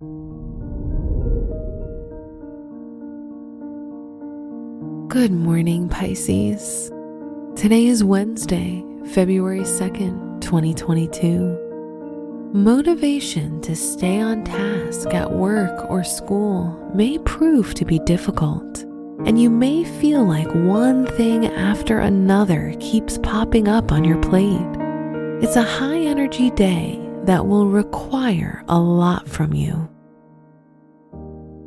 Good morning, Pisces. Today is Wednesday, February 2nd, 2022. Motivation to stay on task at work or school may prove to be difficult, and you may feel like one thing after another keeps popping up on your plate. It's a high energy day that will require a lot from you.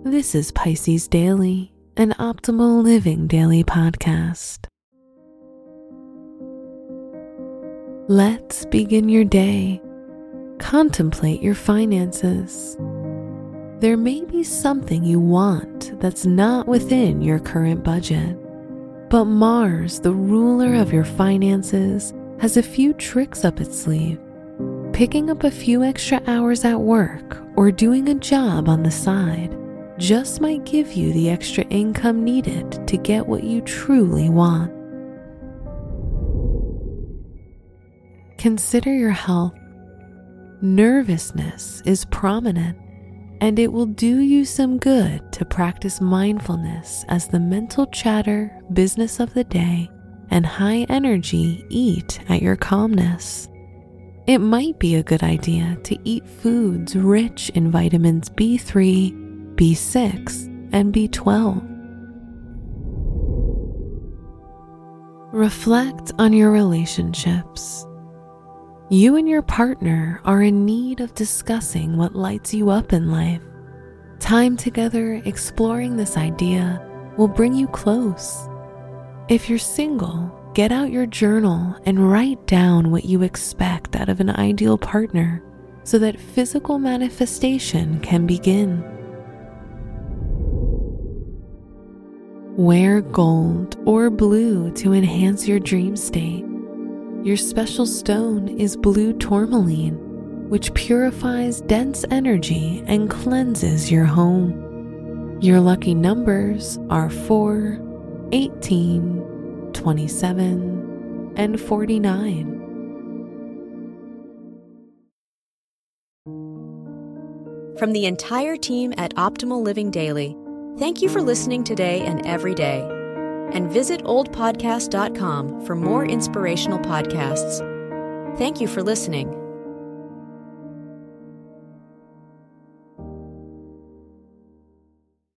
This is Pisces Daily, an optimal living daily podcast. Let's begin your day. Contemplate your finances. There may be something you want that's not within your current budget, but Mars, the ruler of your finances, has a few tricks up its sleeve. Picking up a few extra hours at work or doing a job on the side just might give you the extra income needed to get what you truly want. Consider your health. Nervousness is prominent, and it will do you some good to practice mindfulness as the mental chatter, business of the day, and high energy eat at your calmness. It might be a good idea to eat foods rich in vitamins B3, B6, and B12. Reflect on your relationships. You and your partner are in need of discussing what lights you up in life. Time together exploring this idea will bring you close if you're single, get out your journal and write down what you expect out of an ideal partner so that physical manifestation can begin. Wear gold or blue to enhance your dream state. Your special stone is blue tourmaline, which purifies dense energy and cleanses your home. Your lucky numbers are 4, 18, 27, and 49. From the entire team at Optimal Living Daily, thank you for listening today and every day. And visit oldpodcast.com for more inspirational podcasts. Thank you for listening.